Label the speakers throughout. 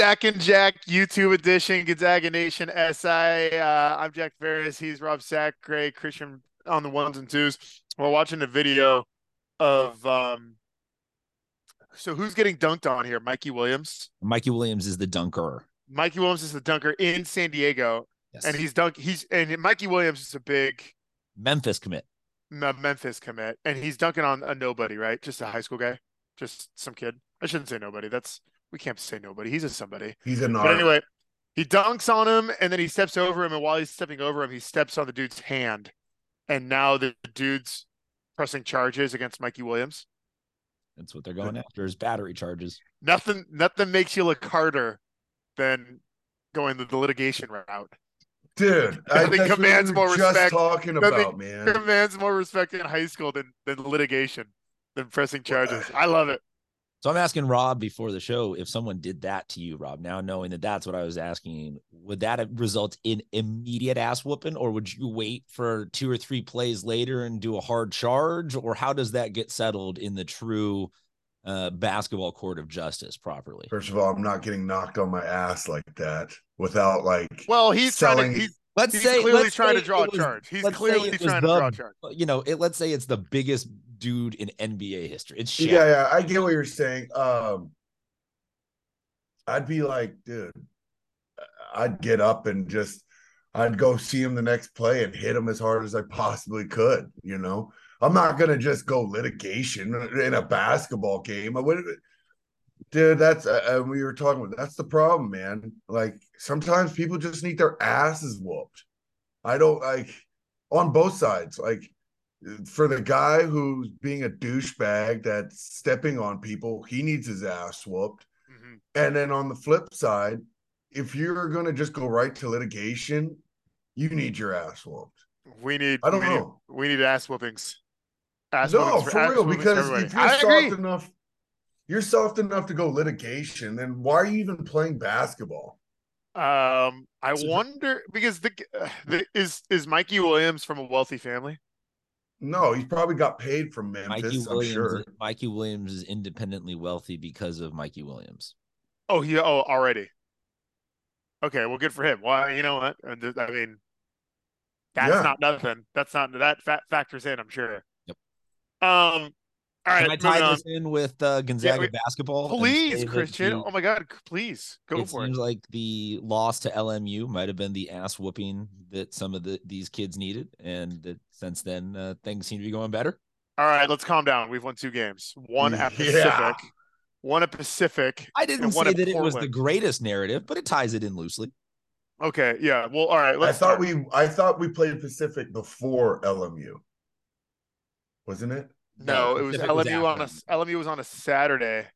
Speaker 1: Sack and Jack YouTube edition, Gonzaga Nation SI. Uh, I'm Jack Ferris. He's Rob Sacre, Christian on the ones and twos. We're watching a video of um. So who's getting dunked on here? Mikey Williams.
Speaker 2: Mikey Williams is the dunker.
Speaker 1: Mikey Williams is the dunker in San Diego,
Speaker 2: Yes.
Speaker 1: and he's dunk. He's and Mikey Williams is a big
Speaker 2: Memphis commit.
Speaker 1: Me- Memphis commit, and he's dunking on a nobody, right? Just a high school guy, just some kid. I shouldn't say nobody. That's we can't say nobody. He's a somebody.
Speaker 3: He's a
Speaker 1: But anyway, he dunks on him and then he steps over him. And while he's stepping over him, he steps on the dude's hand. And now the dude's pressing charges against Mikey Williams.
Speaker 2: That's what they're going after is battery charges.
Speaker 1: Nothing, nothing makes you look harder than going the, the litigation route.
Speaker 3: Dude,
Speaker 1: Nothing
Speaker 3: that's what we
Speaker 1: commands
Speaker 3: were
Speaker 1: more
Speaker 3: just
Speaker 1: respect.
Speaker 3: talking about, man.
Speaker 1: Commands more respect in high school than, than litigation, than pressing charges. I love it.
Speaker 2: So I'm asking Rob before the show if someone did that to you, Rob. Now knowing that that's what I was asking, would that result in immediate ass whooping, or would you wait for two or three plays later and do a hard charge, or how does that get settled in the true uh, basketball court of justice properly?
Speaker 3: First of all, I'm not getting knocked on my ass like that without like
Speaker 1: Well, he's trying to, he's,
Speaker 2: Let's
Speaker 1: he's
Speaker 2: say
Speaker 1: clearly
Speaker 2: let's
Speaker 1: trying to draw a
Speaker 2: was-
Speaker 1: charge. He's clearly
Speaker 2: it was
Speaker 1: trying to
Speaker 2: the-
Speaker 1: draw a charge.
Speaker 2: You know, it, let's say it's the biggest dude in NBA history. It's Shaq.
Speaker 3: yeah, yeah, I get what you're saying. Um, I'd be like, dude, I'd get up and just, I'd go see him the next play and hit him as hard as I possibly could. You know, I'm not gonna just go litigation in a basketball game. I would, dude. That's uh, uh, we were talking about. That's the problem, man. Like sometimes people just need their asses whooped. I don't like on both sides. Like for the guy who's being a douchebag that's stepping on people, he needs his ass whooped.
Speaker 1: Mhm.
Speaker 3: And then on the flip side, if you're gonna just go right to litigation, you need your ass whooped.
Speaker 1: We need.
Speaker 3: I don't
Speaker 1: we Need,
Speaker 3: know.
Speaker 1: we need ass whoopings. Ass
Speaker 3: no,
Speaker 1: whoopings
Speaker 3: for
Speaker 1: ass
Speaker 3: real,
Speaker 1: for
Speaker 3: because if you're
Speaker 1: I
Speaker 3: soft
Speaker 1: agree.
Speaker 3: enough, you're soft enough to go litigation, then why are you even playing basketball?
Speaker 1: Um, I wonder because the, the is is Mikey Williams from a wealthy family?
Speaker 3: No, he's probably got paid from Memphis,
Speaker 2: Mikey
Speaker 3: I'm sure.
Speaker 2: Mikey Williams is independently wealthy because of Mikey Williams.
Speaker 1: Oh, he oh already. Okay, well, good for him. Well, you know what? Uh, I mean, that's
Speaker 3: Yeah.
Speaker 1: not nothing. That's not that fa- factors in. I'm sure.
Speaker 2: Yep.
Speaker 1: Um. All right,
Speaker 2: Can I
Speaker 1: moving
Speaker 2: tie
Speaker 1: on.
Speaker 2: this in with uh, Gonzaga
Speaker 1: we-
Speaker 2: basketball?
Speaker 1: Please, Christian.
Speaker 2: the-
Speaker 1: Oh my God, please go
Speaker 2: it
Speaker 1: for it.
Speaker 2: seems like the loss to LMU might have been the ass whooping that some of the these kids needed, and that since then uh, things seem to be going better.
Speaker 1: All right, let's calm down. We've won two games. One at
Speaker 3: Yeah.
Speaker 1: Pacific. One at Pacific.
Speaker 2: I didn't
Speaker 1: And one
Speaker 2: say
Speaker 1: at
Speaker 2: that it was the greatest narrative, but it ties it in loosely.
Speaker 1: Okay, yeah. Well, all right.
Speaker 3: I
Speaker 1: Let's
Speaker 3: thought
Speaker 1: start.
Speaker 3: we I thought we played Pacific before LMU. Wasn't it?
Speaker 1: No, it was
Speaker 2: Pacific was
Speaker 1: LMU on a. LMU was on a Saturday,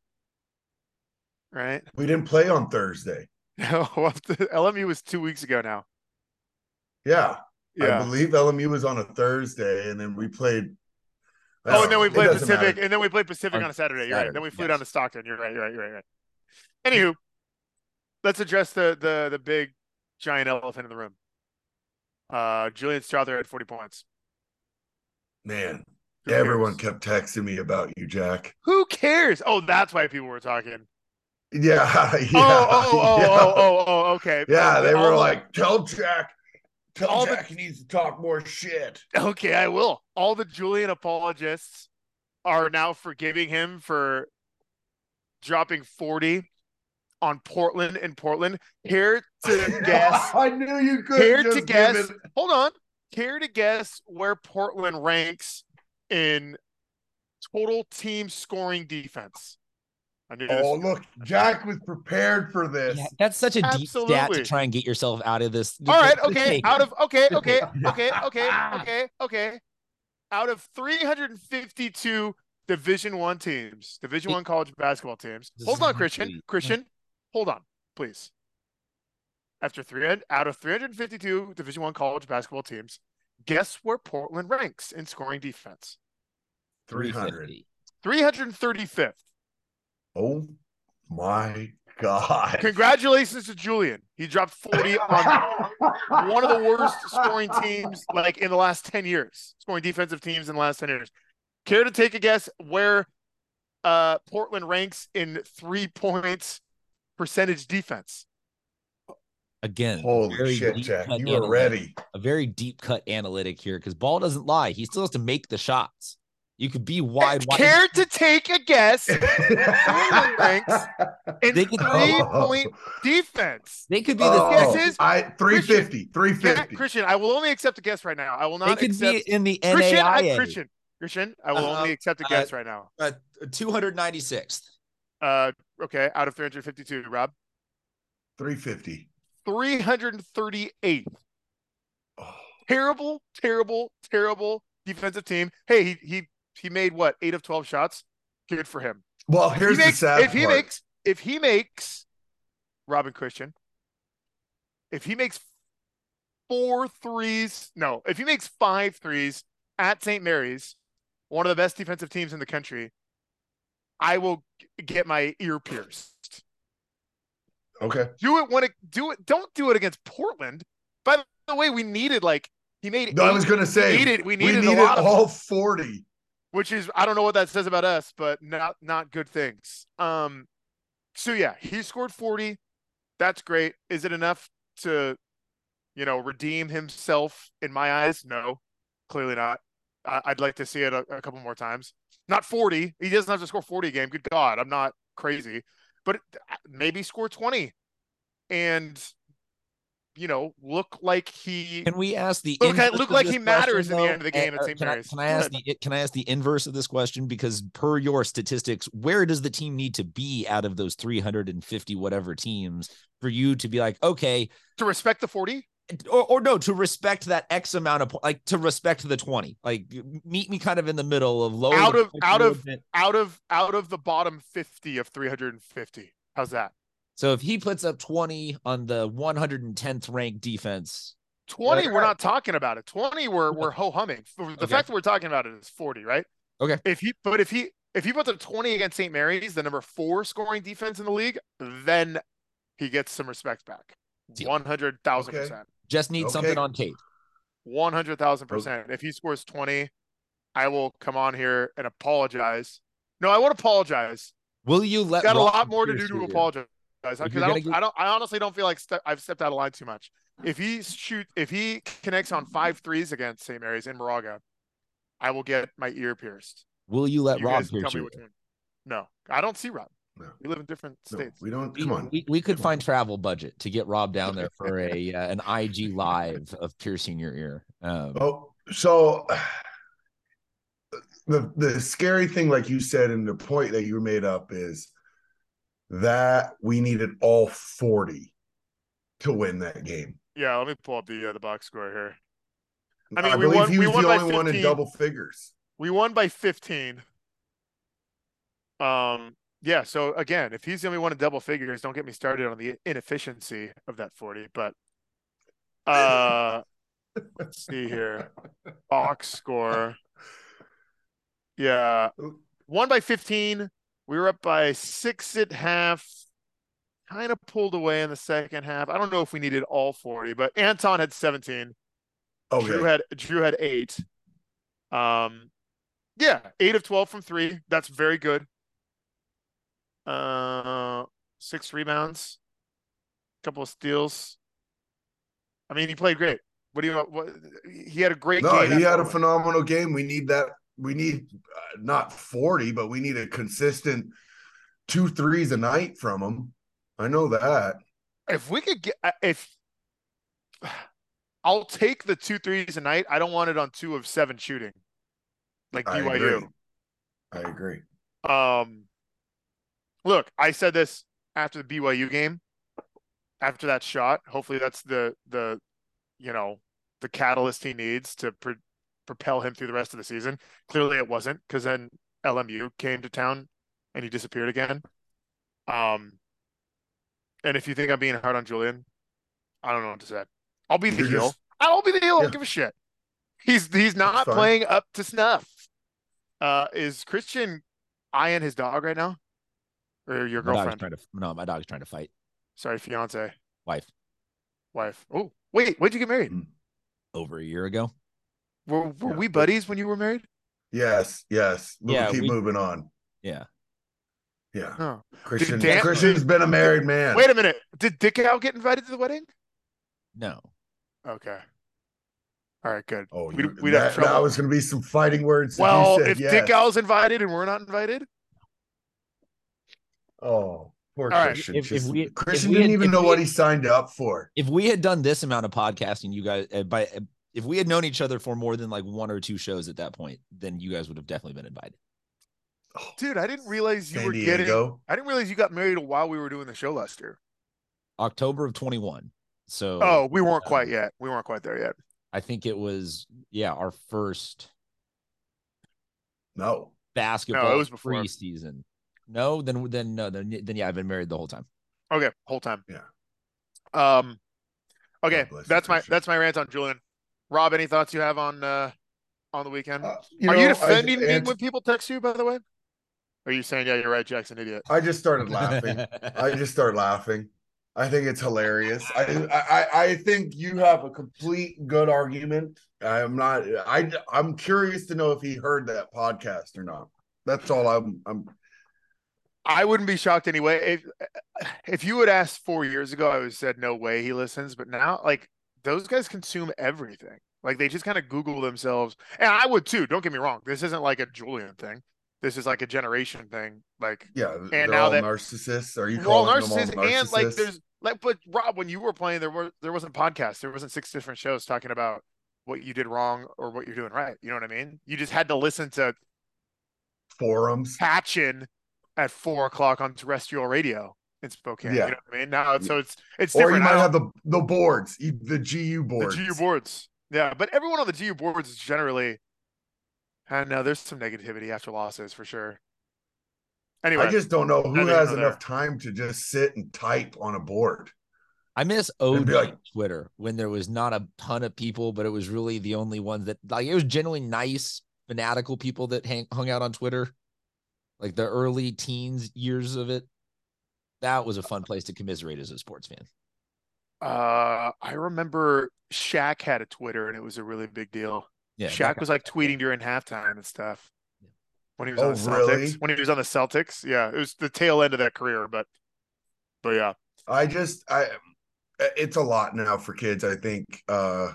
Speaker 1: right?
Speaker 3: We didn't play on Thursday.
Speaker 1: No, LMU was two weeks ago now.
Speaker 3: Yeah.
Speaker 1: yeah.
Speaker 3: I believe LMU was on a Thursday, and then we played. I
Speaker 1: Oh, and then we played Pacific,
Speaker 3: matter.
Speaker 1: and then we played Pacific
Speaker 2: On
Speaker 1: on a Saturday. You're right. Then we flew
Speaker 2: yes.
Speaker 1: down to Stockton. You're right. You're right. You're right. You're right. Anywho, let's address the the the big giant elephant in the room. Uh, Julian Strawther had 40 points.
Speaker 3: Man,
Speaker 1: Who
Speaker 3: everyone
Speaker 1: cares?
Speaker 3: kept texting me about you, Jack.
Speaker 1: Who cares? Oh, that's why people were talking.
Speaker 3: Yeah, oh, yeah.
Speaker 1: oh, oh, oh,
Speaker 3: yeah.
Speaker 1: oh, oh, oh, okay.
Speaker 3: Yeah,
Speaker 1: Oh,
Speaker 3: they were
Speaker 1: the-
Speaker 3: like, "Tell Jack, tell
Speaker 1: all the-
Speaker 3: Jack he needs to talk more shit."
Speaker 1: Okay, I will. All the Julian apologists are now forgiving him for dropping 40 on Portland and Portland. Here to guess,
Speaker 3: I knew you could.
Speaker 1: here to guess. Hold on. Here to guess where Portland ranks in total team scoring defense. I knew this.
Speaker 3: Oh, look, Jack was prepared for this.
Speaker 2: Yeah, that's such a deep stat to try and get yourself out of this.
Speaker 1: All right, okay. Out of okay, okay, okay, okay, okay, okay. Out of 352 Division One teams, Division One college basketball teams. Hold on, Christian. Christian, hold on, please. After three out of 352 Division One college basketball teams, guess where Portland ranks in scoring defense?
Speaker 3: Three hundred.
Speaker 1: 335th.
Speaker 3: Oh my god!
Speaker 1: Congratulations to Julian. He dropped 40 on one of the worst scoring teams like in the last 10 years, scoring defensive teams in the last 10 years. Care to take a guess where uh Portland ranks in three points percentage defense.
Speaker 2: Again,
Speaker 3: Holy shit, Jack. You were
Speaker 2: analytic-
Speaker 3: ready.
Speaker 2: A very deep cut analytic here because Ball doesn't lie. He still has to make the shots. You could be wide, wide.
Speaker 1: Care to take a guess in
Speaker 2: They could-
Speaker 1: three point defense?
Speaker 2: They could be the
Speaker 3: Oh,
Speaker 1: guesses?
Speaker 3: I 350, 350.
Speaker 1: Christian, I will only accept a guess right now. I will not.
Speaker 2: They
Speaker 1: not
Speaker 2: could
Speaker 1: accept
Speaker 2: be in the
Speaker 1: Christian. I, Christian, Christian, I will
Speaker 2: Uh,
Speaker 1: only accept a
Speaker 2: uh,
Speaker 1: guess right now.
Speaker 2: Uh, 296th.
Speaker 1: Uh, okay, out of 352, Rob,
Speaker 3: 350.
Speaker 1: 338.
Speaker 3: Oh,
Speaker 1: Terrible, terrible, terrible defensive team. Hey, he he he made what eight of 12 shots. Good for him.
Speaker 3: Well, here's
Speaker 1: he makes,
Speaker 3: the sad
Speaker 1: if he
Speaker 3: part.
Speaker 1: makes if he makes Robin Christian, if he makes four threes, no, if he makes five threes at St. Mary's, one of the best defensive teams in the country, I will get my ear pierced.
Speaker 3: okay.
Speaker 1: Do it when it do it. Don't do it against Portland. By the way, we needed like he made.
Speaker 3: No, I was gonna say
Speaker 1: we needed we
Speaker 3: we
Speaker 1: needed,
Speaker 3: needed
Speaker 1: lot of
Speaker 3: all 40.
Speaker 1: Which is I don't know what that says about us, but not not good things. Um, so yeah, he scored forty. That's great. Is it enough to, you know, redeem himself in my eyes? No, clearly not. I, I'd like to see it a, a couple more times. Not forty. He doesn't have to score forty a game. Good God, I'm not crazy, but uh, maybe score twenty, and you know, look like he
Speaker 2: Can we ask the
Speaker 1: Look, I- look like he matters in the end of the game
Speaker 2: Uh,
Speaker 1: at St.
Speaker 2: can I-
Speaker 1: Mary's.
Speaker 2: Can I ask the can I ask the inverse of this question? Because per your statistics, where does the team need to be out of those 350 whatever teams for you to be like, okay,
Speaker 1: to respect the forty.
Speaker 2: or, or no, to respect that X amount of like to respect the 20, like meet me kind of in the middle of low
Speaker 1: Out of- out of-
Speaker 2: bit.
Speaker 1: out of out of the bottom 50 of 350 how's that
Speaker 2: So if he puts up 20 on the 110th ranked defense,
Speaker 1: 20 we're not talking about it. 20 we're we're ho-humming. The
Speaker 2: Okay.
Speaker 1: fact that we're talking about it is 40 right?
Speaker 2: Okay.
Speaker 1: if he but if he if he puts up 20 against st mary's the number four scoring defense in the league then he gets some respect back.
Speaker 2: Deal.
Speaker 1: 100000
Speaker 3: Okay.
Speaker 1: percent.
Speaker 2: Just need something on tape.
Speaker 1: 100000 percent. If he scores 20 i will come on here and apologize. No i won't apologize.
Speaker 2: Will you let
Speaker 1: got a lot more to do
Speaker 2: your
Speaker 1: to
Speaker 2: ear?
Speaker 1: Apologize because I don't,
Speaker 2: get-
Speaker 1: I don't, I honestly don't feel like ste- I've stepped out of line too much. If he shoot, if he connects on five threes against St. Mary's in Moraga, I will get my ear pierced.
Speaker 2: Will you let
Speaker 1: You
Speaker 2: Rob
Speaker 1: guys tell
Speaker 2: pierce
Speaker 1: me
Speaker 2: your.
Speaker 1: No, I don't see Rob.
Speaker 3: No.
Speaker 1: We live in different
Speaker 3: No,
Speaker 1: states.
Speaker 3: we don't. Come on.
Speaker 2: we, we could
Speaker 3: Come
Speaker 2: find
Speaker 3: on.
Speaker 2: travel budget to get Rob down there for a uh, an IG live of piercing your ear. Um,
Speaker 3: Oh, so the the scary thing, like you said, and the point that you made up is that we needed all 40 to win that game.
Speaker 1: Yeah, let me pull up the uh, the box score here. I
Speaker 3: I,
Speaker 1: mean, we
Speaker 3: believe
Speaker 1: won-
Speaker 3: he
Speaker 1: we
Speaker 3: was
Speaker 1: won
Speaker 3: the
Speaker 1: by
Speaker 3: only one in
Speaker 1: 15.
Speaker 3: double figures.
Speaker 1: We won by 15. Um, yeah. So again, if he's the only one in double figures, don't get me started on the inefficiency of that 40. But uh, let's see here. Box score. Yeah, one by 15. We were up by six at half. Kind of pulled away in the second half. I don't know if we needed all 40, but Anton had 17.
Speaker 3: Okay.
Speaker 1: Drew had Drew had eight. Um, yeah, eight of twelve from three. That's very good. Uh, six rebounds, a couple of steals. I mean, he played great. What do you? What he had a great
Speaker 3: no,
Speaker 1: game.
Speaker 3: he had a phenomenal game. We need that. We need uh, not 40, but we need a consistent two threes a night from him. I know that.
Speaker 1: If we could get, uh, if I'll take the two threes a night. I don't want it on two of seven shooting, like
Speaker 3: I
Speaker 1: BYU.
Speaker 3: agree. I agree.
Speaker 1: Um, look, I said this after the BYU game, after that shot. Hopefully, that's the the, you know, the catalyst he needs to propel him through the rest of the season. Clearly, it wasn't because then LMU came to town and he disappeared again. Um, and if you think I'm being hard on Julian, I don't know what to say. I'll be the
Speaker 3: You're
Speaker 1: heel.
Speaker 3: just-
Speaker 1: I'll be the heel. I don't give a shit. He's he's not playing up to snuff. Uh, is Christian eyeing his dog right now, or your
Speaker 2: my
Speaker 1: girlfriend?
Speaker 2: trying to no, my dog's trying to fight.
Speaker 1: Sorry, fiance,
Speaker 2: Wife
Speaker 1: wife. Oh, wait, when'd you get married?
Speaker 2: over a year ago.
Speaker 1: Were were
Speaker 3: Yeah.
Speaker 1: we buddies when you were married?
Speaker 3: Yes, yes. We'll
Speaker 2: Yeah,
Speaker 3: keep
Speaker 2: we-
Speaker 3: moving on.
Speaker 2: Yeah.
Speaker 3: Yeah.
Speaker 1: Oh.
Speaker 3: Christian
Speaker 1: Dan-
Speaker 3: Christian's been a married man.
Speaker 1: Wait a minute. Did Dickau get invited to the wedding?
Speaker 2: No.
Speaker 1: Okay. All right, good.
Speaker 3: Oh,
Speaker 1: We'd-
Speaker 3: you,
Speaker 1: we'd have
Speaker 3: that,
Speaker 1: trouble.
Speaker 3: that was going to be some fighting words.
Speaker 1: Well,
Speaker 3: you said
Speaker 1: if
Speaker 3: yes.
Speaker 1: Dick Al's invited and we're not invited,
Speaker 3: oh, poor
Speaker 1: All right.
Speaker 3: Christian.
Speaker 2: If- if
Speaker 3: Just-
Speaker 2: we- if
Speaker 3: Christian
Speaker 2: we
Speaker 3: didn't
Speaker 2: had-
Speaker 3: even know
Speaker 2: we
Speaker 3: what he signed up for.
Speaker 2: If we had done this amount of podcasting, you guys uh, by uh, if we had known each other for more than like one or two shows at that point, then you guys would have definitely been invited.
Speaker 3: Oh,
Speaker 1: dude, I didn't realize you
Speaker 3: San
Speaker 1: were getting. I didn't realize you got married while we were doing the show last year.
Speaker 2: October of 21. So
Speaker 1: Oh, we weren't quite
Speaker 2: um,
Speaker 1: yet. We weren't quite there yet.
Speaker 2: I think it was yeah, our first
Speaker 3: No.
Speaker 2: basketball no, it
Speaker 1: was before.
Speaker 2: preseason. No, then then no, then then yeah, I've been married the whole time.
Speaker 1: Okay, whole time.
Speaker 3: Yeah.
Speaker 1: Um. Okay,
Speaker 3: God bless you,
Speaker 1: that's my
Speaker 3: Christian.
Speaker 1: that's my rant on Julian. Rob, any thoughts you have on uh on the weekend?
Speaker 3: Uh,
Speaker 1: Are you
Speaker 3: know, I-
Speaker 1: defending me when people text you? By the way, are you saying yeah, you're right, Jackson, idiot?
Speaker 3: I just started laughing. I just start laughing. I think it's hilarious. I, I I think you have a complete good argument. I'm not. I I'm curious to know if he heard that podcast or not. That's all I'm. I'm.
Speaker 1: I wouldn't be shocked anyway. If if you had asked four years ago, I would have said no way he listens. But now, like those guys consume everything. Like they just kind of Google themselves, and I would too. Don't get me wrong. This isn't like a Julian thing. This is like a generation thing. Like
Speaker 3: Yeah, they're
Speaker 1: now
Speaker 3: all
Speaker 1: that-
Speaker 3: narcissists. Are you
Speaker 1: we're all
Speaker 3: calling them all
Speaker 1: narcissists,
Speaker 3: narcissists?
Speaker 1: and like there's like, but Rob, when you were playing, there were there wasn't podcasts. There wasn't six different shows talking about what you did wrong or what you're doing right. You know what I mean? You just had to listen to
Speaker 3: forums.
Speaker 1: hatching at four o'clock on terrestrial radio in Spokane.
Speaker 3: Yeah.
Speaker 1: You know what I mean? Now it's so it's it's different.
Speaker 3: Or you might have the the boards, the GU boards, the.
Speaker 1: GU boards. Yeah, but everyone on the GU boards is generally. I know there's some negativity after losses for sure. Anyway,
Speaker 3: I just don't know who has
Speaker 1: nor
Speaker 3: enough
Speaker 1: there.
Speaker 3: time to just sit and type on a board.
Speaker 2: I miss
Speaker 3: And
Speaker 2: OG
Speaker 3: be like-
Speaker 2: Twitter when there was not a ton of people, but it was really the only ones that like it was generally nice, fanatical people that hang, hung out on Twitter, like the early teens years of it. That was a fun place to commiserate as a sports fan.
Speaker 1: uh, I remember Shaq had a Twitter and it was a really big deal.
Speaker 2: Yeah,
Speaker 1: Shaq was like tweeting during halftime and stuff.
Speaker 2: Yeah.
Speaker 1: When he was
Speaker 3: Oh,
Speaker 1: on the Celtics.
Speaker 3: really?
Speaker 1: When he was on the Celtics. Yeah. It was the tail end of that career, but but yeah.
Speaker 3: I just I it's a lot now for kids, I think, uh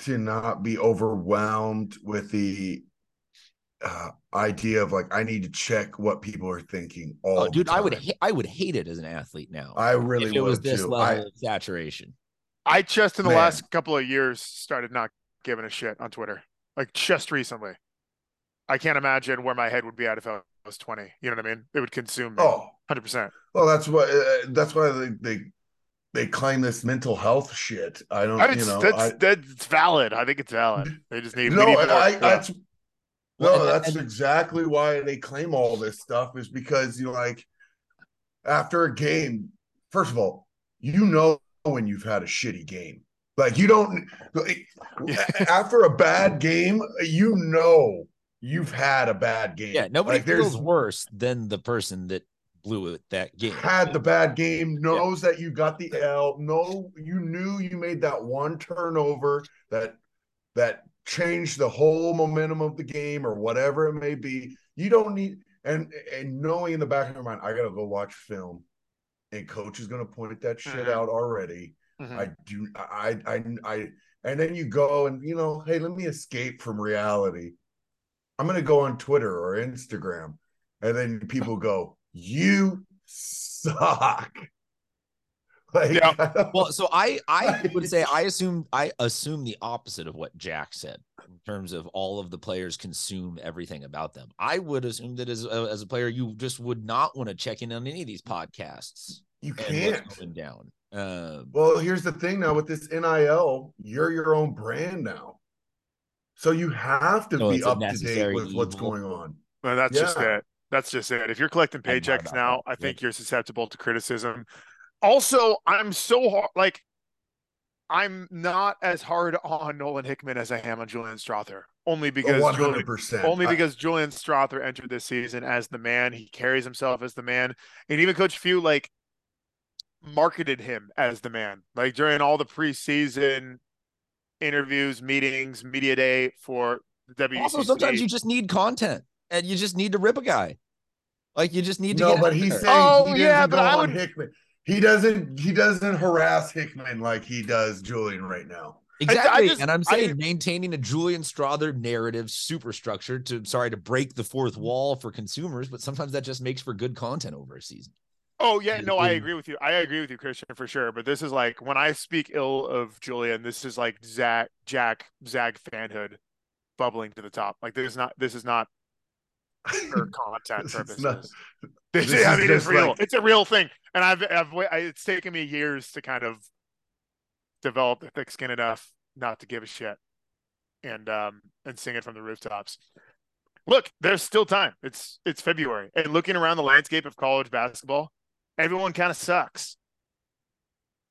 Speaker 3: to not be overwhelmed with the uh idea of like I need to check what people are thinking all
Speaker 2: Oh,
Speaker 3: the
Speaker 2: dude, I would ha- I would hate it as an athlete now.
Speaker 3: I really
Speaker 2: if it was this
Speaker 3: too.
Speaker 2: level
Speaker 3: I,
Speaker 2: of saturation.
Speaker 1: I just in the
Speaker 3: Man.
Speaker 1: last couple of years started not giving a shit on Twitter. Like just recently. I can't imagine where my head would be at if I was 20. You know what I mean? It would consume me.
Speaker 3: oh
Speaker 1: 100%.
Speaker 3: well that's what uh, that's why they, they they claim this mental health shit. I don't
Speaker 1: I,
Speaker 3: you know
Speaker 1: that's,
Speaker 3: I,
Speaker 1: that's valid. I think it's valid. They just need, we
Speaker 3: no,
Speaker 1: need
Speaker 3: I. I,
Speaker 1: yeah.
Speaker 3: that's
Speaker 2: Well,
Speaker 3: no, that's
Speaker 2: and-
Speaker 3: exactly why they claim all this stuff is because you know, like after a game, first of all, you know when you've had a shitty game. Like you don't like, after a bad game, you know you've had a bad game.
Speaker 2: Yeah, nobody
Speaker 3: like,
Speaker 2: feels worse than the person that blew it that game.
Speaker 3: had the bad game, knows that you got the L, no, you knew you made that one turnover that that changed the whole momentum of the game or whatever it may be. You don't need and and knowing in the back of your mind, I gotta go watch film, and coach is gonna point that shit
Speaker 1: Mhm.
Speaker 3: out already.
Speaker 1: Mhm.
Speaker 3: I do I I I and then you go and you know, hey, let me escape from reality. I'm gonna go on Twitter or Instagram, and then people go, "You suck." Like,
Speaker 1: Yeah.
Speaker 2: Well, so I I would say I assume I assume the opposite of what Jack said in terms of all of the players consume everything about them. I would assume that as a, as a player, you just would not want to check in on any of these podcasts
Speaker 3: you can't.
Speaker 2: what's down. Um,
Speaker 3: Well, here's the thing now with this NIL, you're your own brand now. So you have to
Speaker 2: So
Speaker 3: be up to date
Speaker 2: necessary
Speaker 3: with what's going on.
Speaker 1: Well, that's just it. That's just it. If you're collecting paychecks now,
Speaker 2: that.
Speaker 1: I think you're susceptible to criticism. Also, I'm so hard. Like, I'm not as hard on Nolan Hickman as I am on Julian Strawther, only because
Speaker 3: One
Speaker 1: Julian,
Speaker 3: hundred percent.
Speaker 1: only because Julian Strawther entered this season as the man. He carries himself as the man, and even Coach Few like marketed him as the man. Like during all the preseason interviews, meetings, media day for the WCC.
Speaker 2: also, sometimes you just need content and you just need to rip a guy. Like you just need to
Speaker 3: No,
Speaker 2: get
Speaker 3: but he's
Speaker 2: there.
Speaker 3: saying
Speaker 1: Oh,
Speaker 3: he
Speaker 1: yeah, but I would-
Speaker 3: Hickman. He doesn't. He doesn't harass Hickman like he does Julian right now.
Speaker 2: Exactly.
Speaker 1: just-
Speaker 2: and I'm
Speaker 1: I-
Speaker 2: saying maintaining a Julian Strawther narrative superstructure to sorry to break the fourth wall for consumers, but sometimes that just makes for good content over a season.
Speaker 1: Oh yeah, no, I agree with you. I agree with you, Christian, for sure. But this is like when I speak ill of Julian, this is like Zach, Jack, Zag fanhood bubbling to the top. Like this is not this is not for content purposes.
Speaker 3: not-
Speaker 1: This,
Speaker 3: this
Speaker 1: I
Speaker 3: is
Speaker 1: mean, it's real.
Speaker 3: like-
Speaker 1: it's a real thing, and I've, I've, I, it's taken me years to kind of develop the thick skin enough not to give a shit, and um, and sing it from the rooftops. Look, there's still time. It's it's February, and looking around the landscape of college basketball, everyone kind of sucks.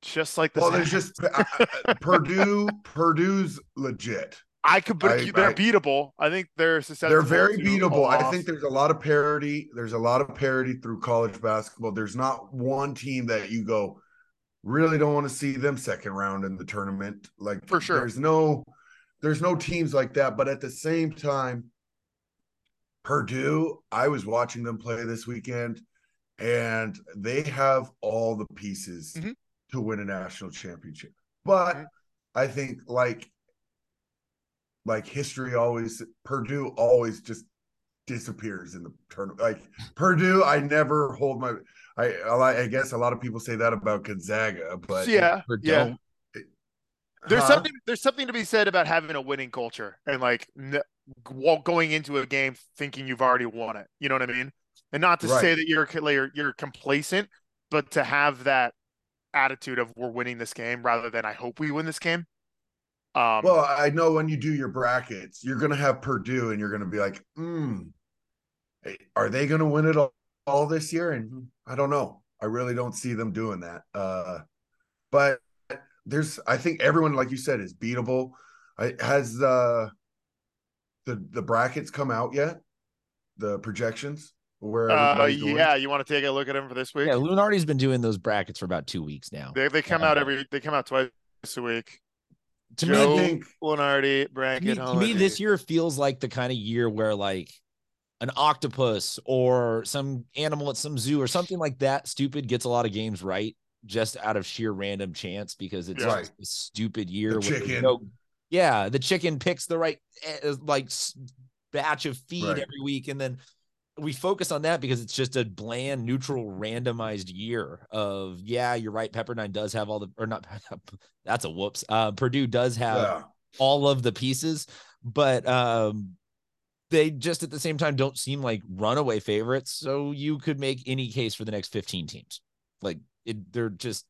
Speaker 1: Just like the
Speaker 3: Well, there's just I- I- Purdue. Purdue's legit.
Speaker 1: I could, but
Speaker 3: I-
Speaker 1: they're
Speaker 3: I-
Speaker 1: beatable. I think they're
Speaker 3: They're very beatable. I think there's a lot of parity. There's a lot of parity through college basketball. There's not one team that you go really don't want to see them second round in the tournament. Like
Speaker 1: For sure.
Speaker 3: there's no there's no teams like that. But at the same time, Purdue, I was watching them play this weekend, and they have all the pieces
Speaker 1: Mhm.
Speaker 3: to win a national championship. But
Speaker 1: Mhm.
Speaker 3: I think like like history always Purdue always just disappears in the tournament. Like Purdue, I never hold my I I guess a lot of people say that about Gonzaga, but
Speaker 1: yeah,
Speaker 2: Or
Speaker 1: yeah. There's
Speaker 3: Huh?
Speaker 1: something there's something to be said about having a winning culture and like n- going into a game thinking you've already won it. You know what I mean? And not to say that you're you're you're complacent, but to have that attitude of we're winning this game rather than I hope we win this game. Um,
Speaker 3: Well, I know when you do your brackets, you're going to have Purdue, and you're going to be like, hmm, are they going to win it all, all this year? And I don't know. I really don't see them doing that. Uh, but there's, I think everyone, like you said, is beatable. I, has uh, the the brackets come out yet? The projections where
Speaker 1: uh, yeah, you want to take a look at them for this week?
Speaker 2: Yeah, Lunardi's been doing those brackets for about two weeks now.
Speaker 1: They they come
Speaker 2: Uh,
Speaker 1: out every they come out twice a week.
Speaker 2: To
Speaker 1: Joe-
Speaker 2: me,
Speaker 3: think
Speaker 1: Lunardi,
Speaker 2: to me, to me, this year feels like the kind of year where like an octopus or some animal at some zoo or something like that stupid gets a lot of games right just out of sheer random chance because it's
Speaker 1: Yeah.
Speaker 2: just a stupid year.
Speaker 3: The chicken.
Speaker 2: no- yeah, the chicken picks the right eh, like batch of feed
Speaker 3: Right.
Speaker 2: every week, and then we focus on that because it's just a bland, neutral, randomized year of yeah, you're right. Pepperdine does have all the or not. That's a whoops. Uh, Purdue does have
Speaker 3: yeah.
Speaker 2: all of the pieces, but um they just at the same time don't seem like runaway favorites. So you could make any case for the next 15 teams. Like it, they're just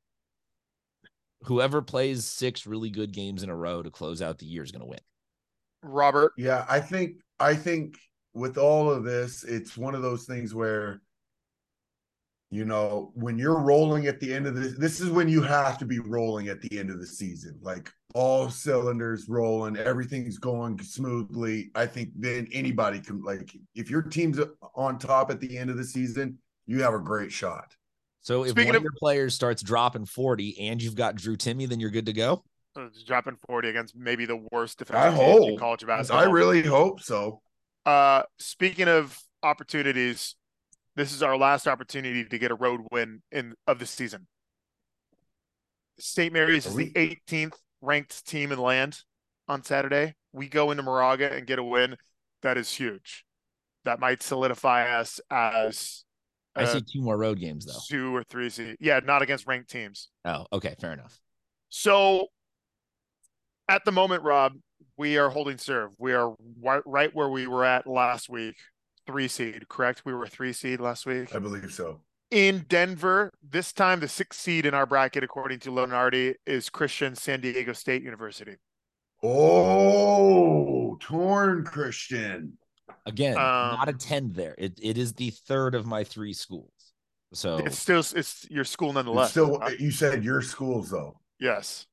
Speaker 2: whoever plays six really good games in a row to close out the year is going to win.
Speaker 1: Robert.
Speaker 3: Yeah, I think I think with all of this, it's one of those things where you know, when you're rolling at the end of this, this is when you have to be rolling at the end of the season. Like all cylinders rolling, everything's going smoothly. I think then anybody can like if your team's on top at the end of the season, you have a great shot.
Speaker 2: So if
Speaker 1: Speaking
Speaker 2: one
Speaker 1: of-
Speaker 2: of your players starts dropping 40 and you've got Drew Timme, then you're good to go.
Speaker 1: uh, dropping 40 against maybe the worst
Speaker 3: I
Speaker 1: defensive team in
Speaker 3: hope.
Speaker 1: college
Speaker 3: I really hope so.
Speaker 1: Uh, speaking of opportunities, this is our last opportunity to get a road win in of the season. St. Mary's is the 18th ranked team in land on Saturday. We go into Moraga and get a win. That is huge. That might solidify us as
Speaker 2: I see two more road games though.
Speaker 1: two or three seed. Yeah, not against ranked teams.
Speaker 2: Oh, okay, fair enough.
Speaker 1: So at the moment, Rob, we are holding serve. We are wi- right where we were at last week, three seed, correct? We were three seed last week
Speaker 3: I believe so.
Speaker 1: in Denver. This time, the sixth seed in our bracket, according to Lunardi, is Christian San Diego State University.
Speaker 3: Oh, torn Christian.
Speaker 2: Again,
Speaker 1: Um,
Speaker 2: not a 10 there. It it is the third of my three schools. So
Speaker 1: It's still it's your school
Speaker 3: It's
Speaker 1: nonetheless.
Speaker 3: still, you said your schools though.
Speaker 1: yes.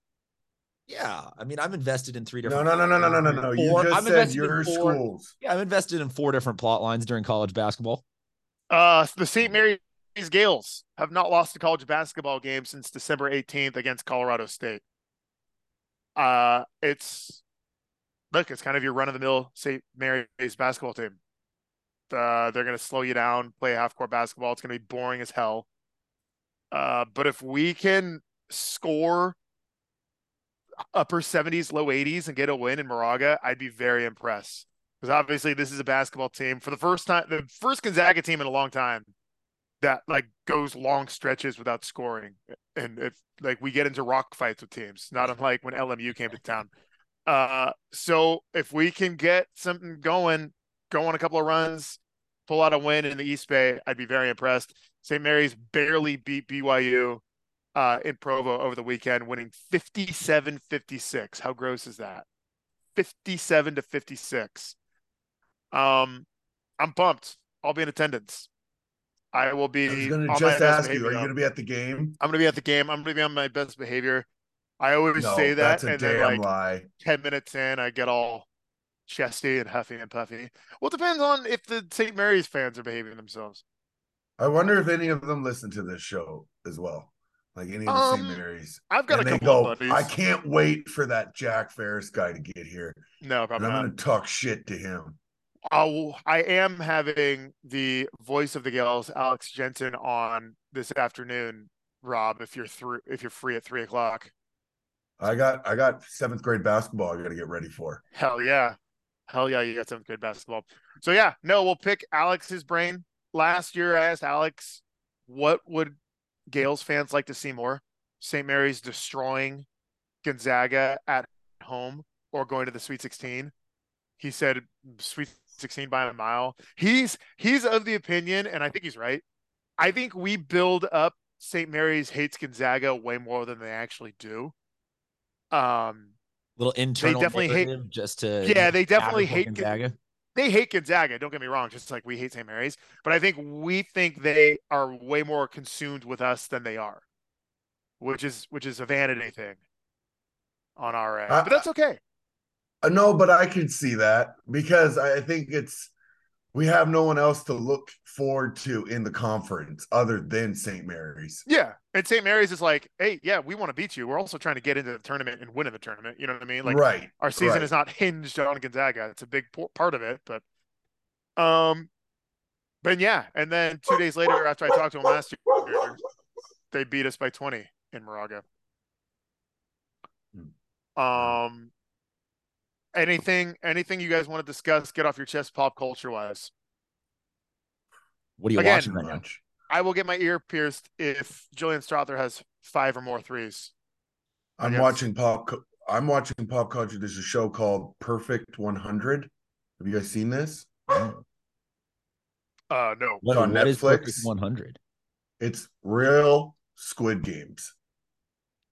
Speaker 2: Yeah, I mean, I'm invested in three different.
Speaker 3: no, no, no, no, no, no, no. You
Speaker 2: Four-
Speaker 3: just
Speaker 2: I'm
Speaker 3: said your
Speaker 2: four.
Speaker 3: schools.
Speaker 2: Yeah, I'm invested in four different plot lines during college basketball.
Speaker 1: Uh, the St. Mary's Gales have not lost a college basketball game since December 18th against Colorado State. Uh, it's look, it's kind of your run of the mill St. Mary's basketball team. Uh, they're going to slow you down, play half court basketball. It's going to be boring as hell. Uh, but if we can score upper 70s, low 80s and get a win in Moraga, I'd be very impressed. Because obviously, this is a basketball team for the first time, the first Gonzaga team in a long time that like goes long stretches without scoring. And if like we get into rock fights with teams, not unlike when LMU came to town. Uh, so if we can get something going, go on a couple of runs, pull out a win in the East Bay, I'd be very impressed. St. Mary's barely beat BYU uh, in Provo over the weekend, winning 57 56. How gross is that? 57 to 56. Um, I'm pumped. I'll be in attendance. I will be.
Speaker 3: I was going to just ask you, are you going to be at the game?
Speaker 1: I'm going to be at the game. I'm going to be on my best behavior. I always no, say that, and then like
Speaker 3: lie.
Speaker 1: ten minutes in, I get all chesty and huffy and puffy. Well, it depends on if the St. Mary's fans are behaving themselves.
Speaker 3: I wonder if any of them listen to this show as well. Like any of the um, St. Mary's.
Speaker 1: I've got and a couple go, of buddies.
Speaker 3: I can't wait for that Jack Ferris guy to get here.
Speaker 1: No, probably
Speaker 3: and I'm
Speaker 1: going
Speaker 3: to talk shit to him.
Speaker 1: I'll, I am having the voice of the Gales, Alex Jensen, on this afternoon. Rob, if you're through, if you're free at three o'clock.
Speaker 3: I got I got seventh grade basketball. I got to get ready for.
Speaker 1: Hell yeah, hell yeah! You got seventh grade basketball. So yeah, no, we'll pick Alex's brain. Last year, I asked Alex, what would Gales fans like to see more? St. Mary's destroying Gonzaga at home or going to the Sweet 16. He said Sweet 16 by a mile. He's he's of the opinion, and I think he's right. I think we build up St. Mary's hates Gonzaga way more than they actually do. Um,
Speaker 2: little internal. They definitely hate
Speaker 1: just to yeah. They definitely hate Gonzaga. They hate Gonzaga. Don't get me wrong. Just like we hate St. Mary's, but I think we think they are way more consumed with us than they are, which is which is a vanity thing on our end. Uh, but that's okay.
Speaker 3: Uh, no, but I could see that because I think it's we have no one else to look forward to in the conference other than St. Mary's.
Speaker 1: Yeah. And St. Mary's is like, hey, yeah, we want to beat you. We're also trying to get into the tournament and win in the tournament. You know what I mean? Like,
Speaker 3: right.
Speaker 1: Our season
Speaker 3: right.
Speaker 1: is not hinged on Gonzaga. It's a big part of it, but, um, but yeah. And then two days later, after I talked to them last year, they beat us by 20 in Moraga. Hmm. Um, anything anything you guys want to discuss get off your chest pop culture wise.
Speaker 2: What are you Again, watching right now?
Speaker 1: I will get my ear pierced if julian strawther has five or more threes.
Speaker 3: I'm watching pop i'm watching pop culture. There's a show called perfect 100 have you guys seen this?
Speaker 1: Uh no.
Speaker 2: What,
Speaker 3: on
Speaker 2: what
Speaker 3: netflix.
Speaker 2: 100
Speaker 3: it's real squid games.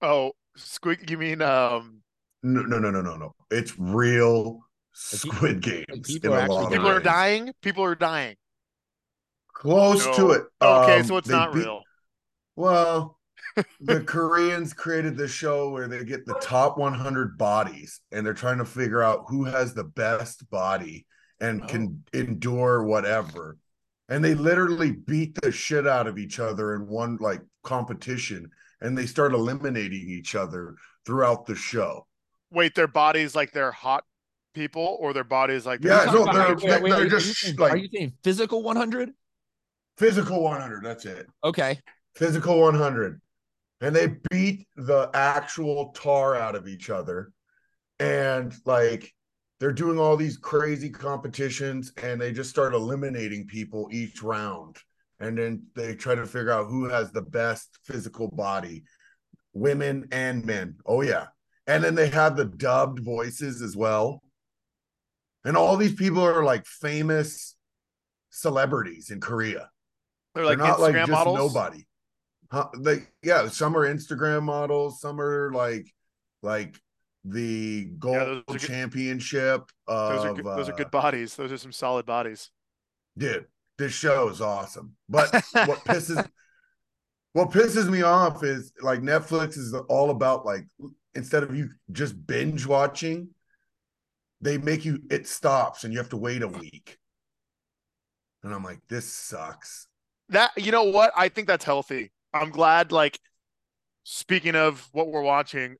Speaker 1: Oh squid you mean um
Speaker 3: no, no, no, no, no, no. It's real Squid Games.
Speaker 1: People, are, actually, people are dying. People are dying.
Speaker 3: Close no. to it.
Speaker 1: Okay, um, so it's not beat, real.
Speaker 3: Well, the Koreans created this show where they get the top 100 bodies and they're trying to figure out who has the best body and oh. can endure whatever. And they literally beat the shit out of each other in one like competition and they start eliminating each other throughout the show
Speaker 1: wait, their bodies like they're hot people, or their bodies like
Speaker 3: yeah, no, they're, they're, wait, they're just
Speaker 2: saying,
Speaker 3: like.
Speaker 2: Are you saying physical 100?
Speaker 3: Physical 100. That's it.
Speaker 2: Okay.
Speaker 3: Physical 100, and they beat the actual tar out of each other, and like they're doing all these crazy competitions, and they just start eliminating people each round, and then they try to figure out who has the best physical body, women and men. Oh yeah, and then they have the dubbed voices as well. And all these people are like famous celebrities in Korea.
Speaker 1: They're like They're not Instagram like just models?
Speaker 3: nobody. Huh? They yeah, some are Instagram models, some are like like the gold yeah, championship. Of,
Speaker 1: those, are good, those are good uh, bodies. Those are some solid bodies.
Speaker 3: Dude, this show is awesome. But what pisses what pisses me off is like Netflix is all about like instead of you just binge watching, they make you it stops and you have to wait a week. And I'm like, this sucks.
Speaker 1: That you know what? I think that's healthy. I'm glad like speaking of what we're watching,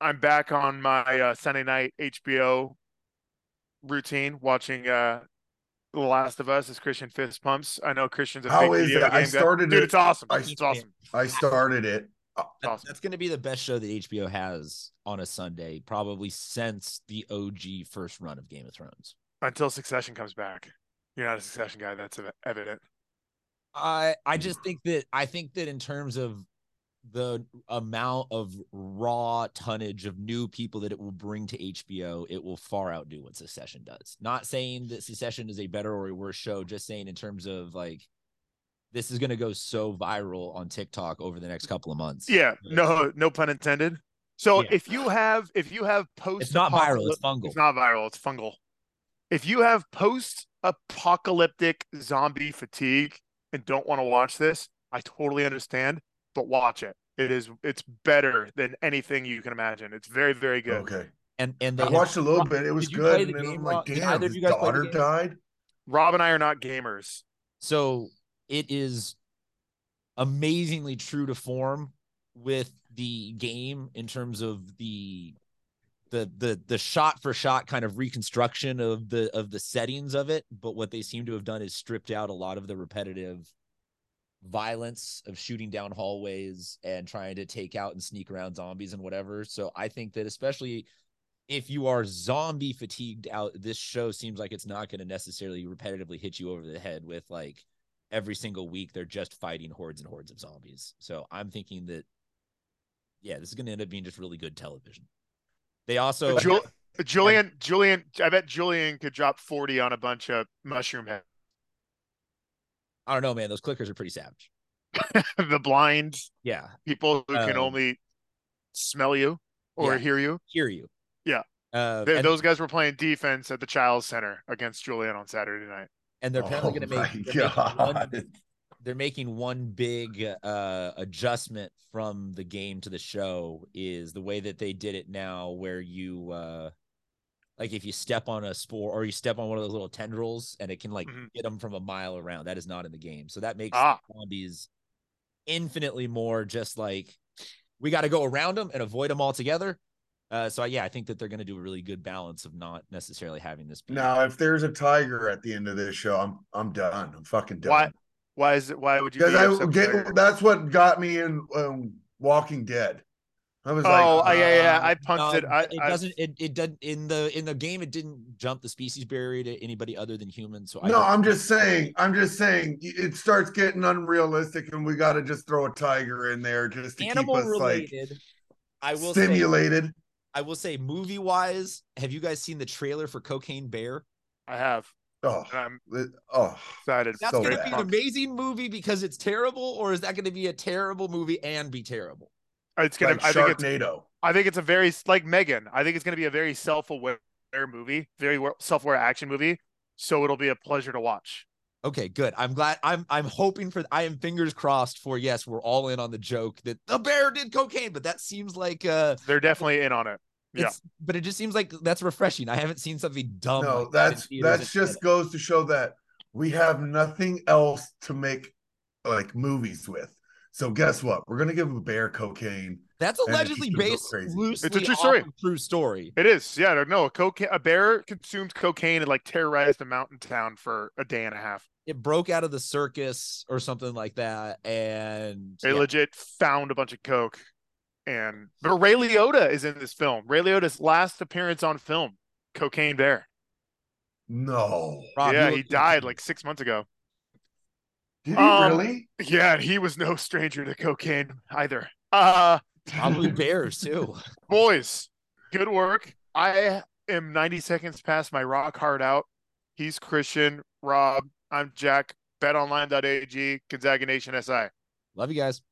Speaker 1: I'm back on my uh, Sunday night HBO routine watching uh The Last of Us is Christian fist pumps. I know Christian's a
Speaker 3: How
Speaker 1: big
Speaker 3: is
Speaker 1: video
Speaker 3: it? I
Speaker 1: game guy.
Speaker 3: started
Speaker 1: Dude,
Speaker 3: it-
Speaker 1: it's awesome.
Speaker 3: I-
Speaker 1: it's awesome.
Speaker 3: I started it.
Speaker 1: Oh,
Speaker 2: that-
Speaker 1: awesome.
Speaker 2: That's going to be the best show that HBO has on a Sunday, probably since the OG first run of Game of Thrones.
Speaker 1: Until Succession comes back. You're not a Succession guy. That's evident.
Speaker 2: I I just think that I think that in terms of the amount of raw tonnage of new people that it will bring to HBO, it will far outdo what Succession does. Not saying that Succession is a better or a worse show, just saying in terms of like this is going to go so viral on TikTok over the next couple of months.
Speaker 1: Yeah. No, no pun intended. So
Speaker 2: Yeah.
Speaker 1: if you have if you have post
Speaker 2: It's not viral, it's fungal.
Speaker 1: It's not viral, it's fungal. If you have post apocalyptic zombie fatigue and don't want to watch this, I totally understand, but watch it. It is it's better than anything you can imagine. It's very, very good.
Speaker 3: Okay.
Speaker 2: And and they
Speaker 3: I
Speaker 2: have-
Speaker 3: watched a little bit. It was
Speaker 2: Did you play
Speaker 3: good.
Speaker 2: the
Speaker 3: And then
Speaker 2: game,
Speaker 3: I'm like,
Speaker 2: Rob? Did
Speaker 3: damn,
Speaker 2: either of
Speaker 3: his
Speaker 2: you guys play
Speaker 3: daughter died.
Speaker 1: Rob and I are not gamers.
Speaker 2: So it is amazingly true to form with the game in terms of the the the the shot for shot kind of reconstruction of the of the settings of it. But what they seem to have done is stripped out a lot of the repetitive violence of shooting down hallways and trying to take out and sneak around zombies and whatever. So i think that especially if you are zombie fatigued out this show seems like it's not going to necessarily repetitively hit you over the head with like every single week they're just fighting hordes and hordes of zombies so i'm thinking that yeah this is going to end up being just really good television they also
Speaker 1: Jul- Julian, Julian, I bet Julian could drop 40 on a bunch of mushroom heads.
Speaker 2: i don't know man those clickers are pretty savage
Speaker 1: the blind
Speaker 2: yeah
Speaker 1: people who can
Speaker 2: Um,
Speaker 1: only smell you or
Speaker 2: yeah.
Speaker 1: hear you.
Speaker 2: hear you
Speaker 1: Yeah.
Speaker 2: uh,
Speaker 1: Th-
Speaker 2: and,
Speaker 1: those guys were playing defense at the Chiles Center against Julian on Saturday night.
Speaker 2: And they're apparently
Speaker 3: Oh
Speaker 2: going to make they're making, one, they're making one big uh adjustment from the game to the show is the way that they did it now where you uh like if you step on a spore or you step on one of those little tendrils and it can like
Speaker 1: Mhm.
Speaker 2: get them from a mile around that is not in the game so that makes
Speaker 1: Ah.
Speaker 2: zombies infinitely more just like we got to go around them and avoid them altogether uh so yeah i think that they're going to do a really good balance of not necessarily having this be
Speaker 3: Now, if there's a tiger at the end of this show, I'm I'm done. I'm fucking done.
Speaker 1: Why? Why is it? Why would you?
Speaker 3: Because I get that's what got me in um, Walking Dead. I was like,
Speaker 1: Oh, I- yeah, yeah. I punted.
Speaker 2: No,
Speaker 1: I,
Speaker 2: it
Speaker 1: I-
Speaker 2: doesn't. It it doesn't in the in the game. It didn't jump the species barrier to anybody other than humans. So I
Speaker 3: no,
Speaker 2: don't-
Speaker 3: I'm just saying. I'm just saying. It starts getting unrealistic, and we got to just throw a tiger in there just to keep us like.
Speaker 2: I will say.
Speaker 3: Stimulated.
Speaker 2: I will say, movie wise, have you guys seen the trailer for Cocaine Bear?
Speaker 1: I have.
Speaker 3: Oh,
Speaker 1: and I'm
Speaker 3: it- oh,
Speaker 1: excited.
Speaker 2: That's
Speaker 3: So
Speaker 2: going to be an amazing movie because it's terrible, or is that going to be a terrible movie and be terrible?
Speaker 1: It's gonna. I think it's.
Speaker 3: Sharknado.
Speaker 1: I think it's a very like Megan. I think it's gonna be a very self-aware movie, very self-aware action movie. So it'll be a pleasure to watch.
Speaker 2: Okay, good. I'm glad. I'm I'm hoping for. I am fingers crossed for yes. We're all in on the joke that the bear did cocaine, but that seems like uh
Speaker 1: They're definitely in on it. Yeah.
Speaker 2: But it just seems like that's refreshing. I haven't seen something dumb.
Speaker 3: No,
Speaker 2: like that
Speaker 3: that's
Speaker 2: theaters
Speaker 3: that's just goes to show that we have nothing else to make like movies with. So guess what? We're gonna give a bear cocaine.
Speaker 2: That's allegedly
Speaker 3: keeps them go
Speaker 2: based loosely
Speaker 1: It's a true
Speaker 2: off
Speaker 1: story.
Speaker 2: of true story.
Speaker 1: It is. Yeah. No. A cocaine. A bear consumed cocaine and like terrorized a mountain town for a day and a half.
Speaker 2: It broke out of the circus or something like that, and
Speaker 1: They
Speaker 2: yeah,
Speaker 1: legit found a bunch of coke. And but Ray Liotta is in this film. Ray Liotta's last appearance on film, Cocaine Bear.
Speaker 3: No,
Speaker 2: Rob,
Speaker 1: yeah,
Speaker 2: look
Speaker 1: he died like six months ago.
Speaker 3: did he
Speaker 1: Um,
Speaker 3: really?
Speaker 1: Yeah, and he was no stranger to cocaine either. Uh
Speaker 2: probably bears too.
Speaker 1: boys, good work. I am 90 seconds past my rock hard out. He's Christian, Rob, I'm Jack, betonline.ag, Gonzaga Nation SI.
Speaker 2: Love you guys.